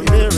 the mirror.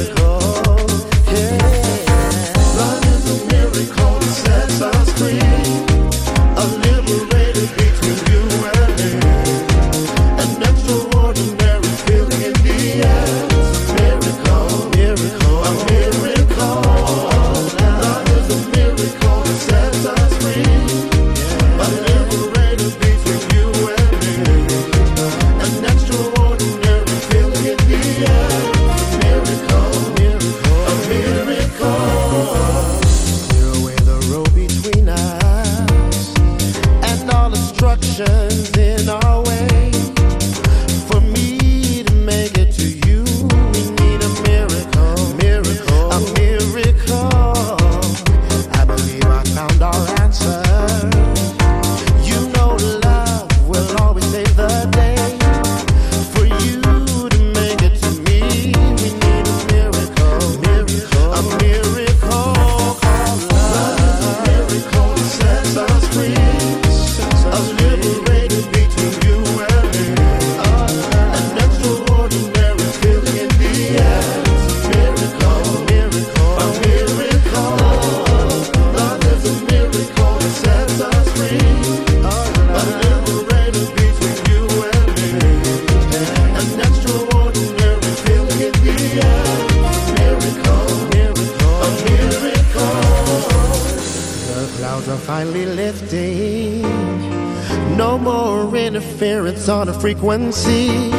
Frequency.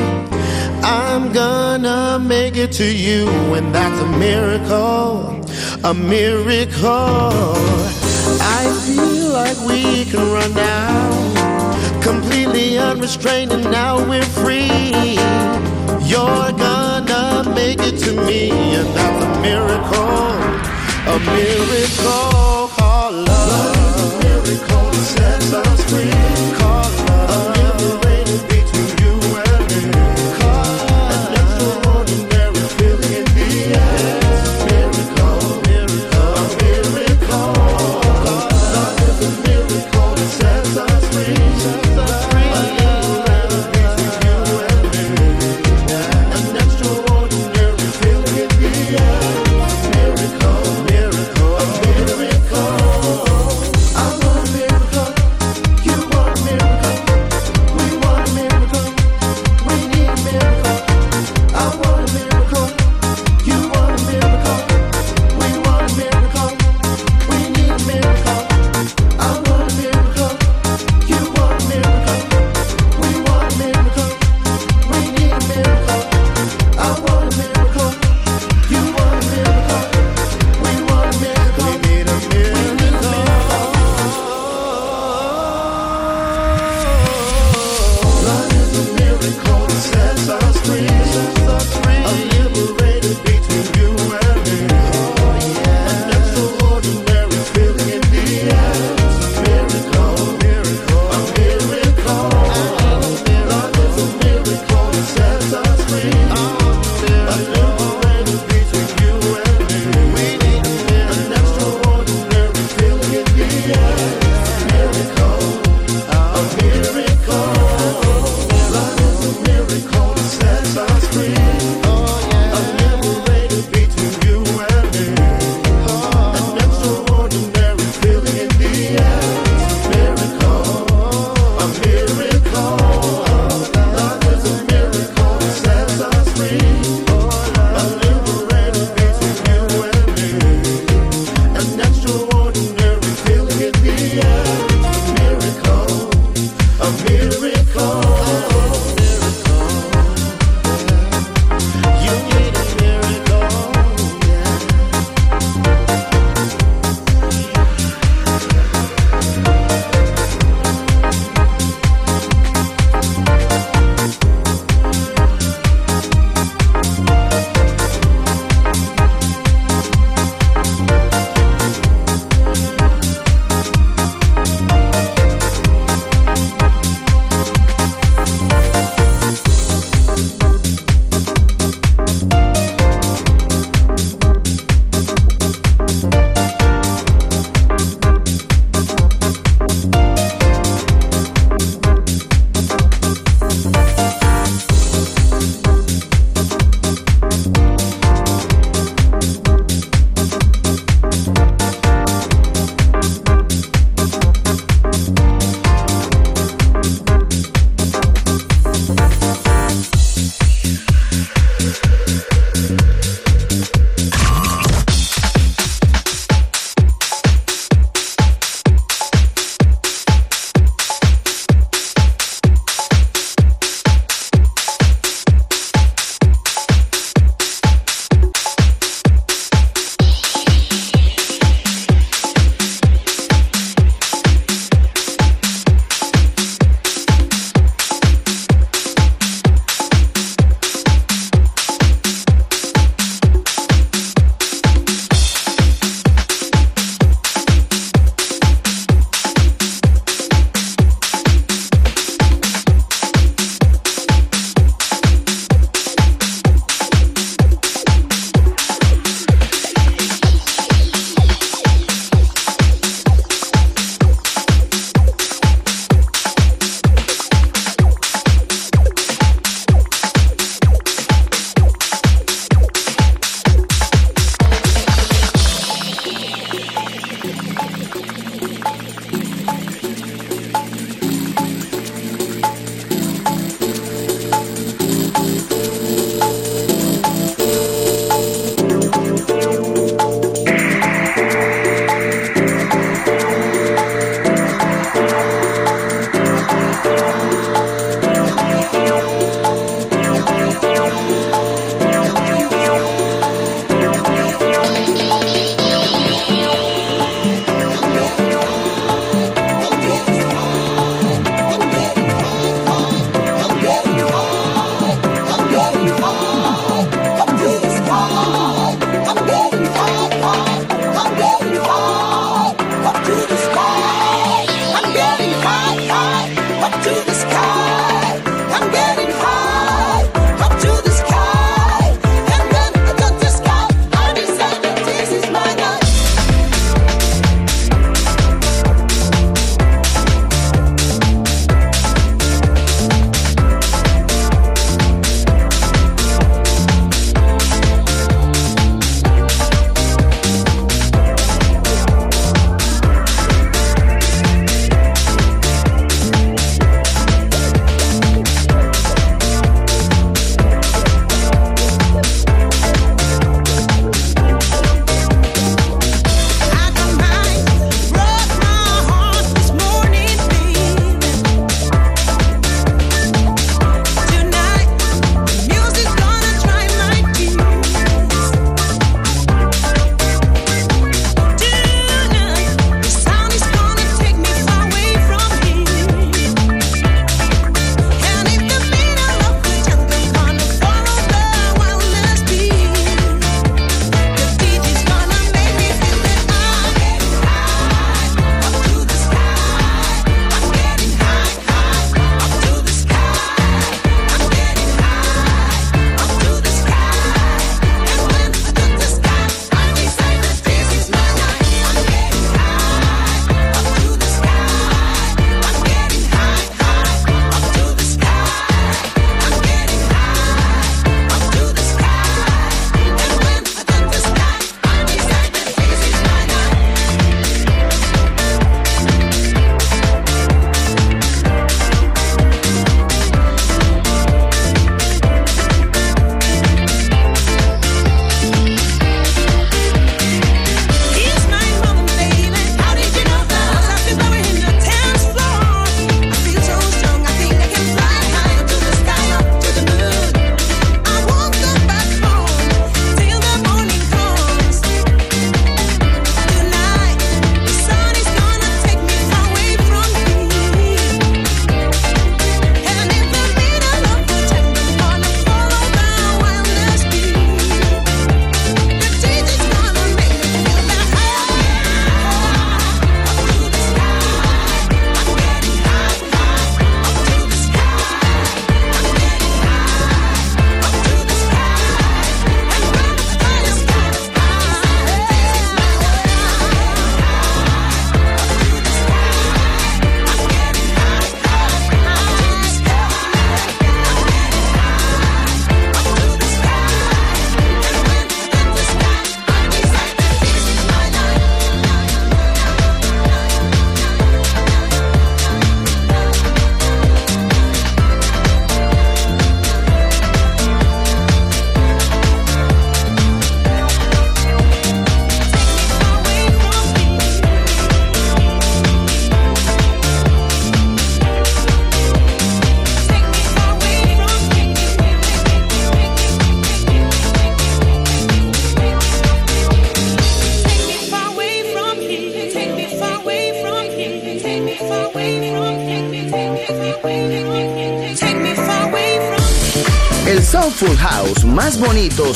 I'm gonna make it to you, and that's a miracle, a miracle. I feel like we can run now, completely unrestrained, and now we're free. You're gonna make it to me, and that's a miracle, a miracle. Call love, love a miracle sets us free. Call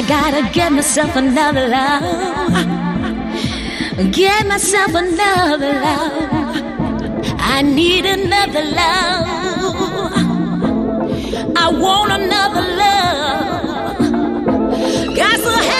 I gotta get myself another love. Get myself another love. I need another love. I want another love. Got some.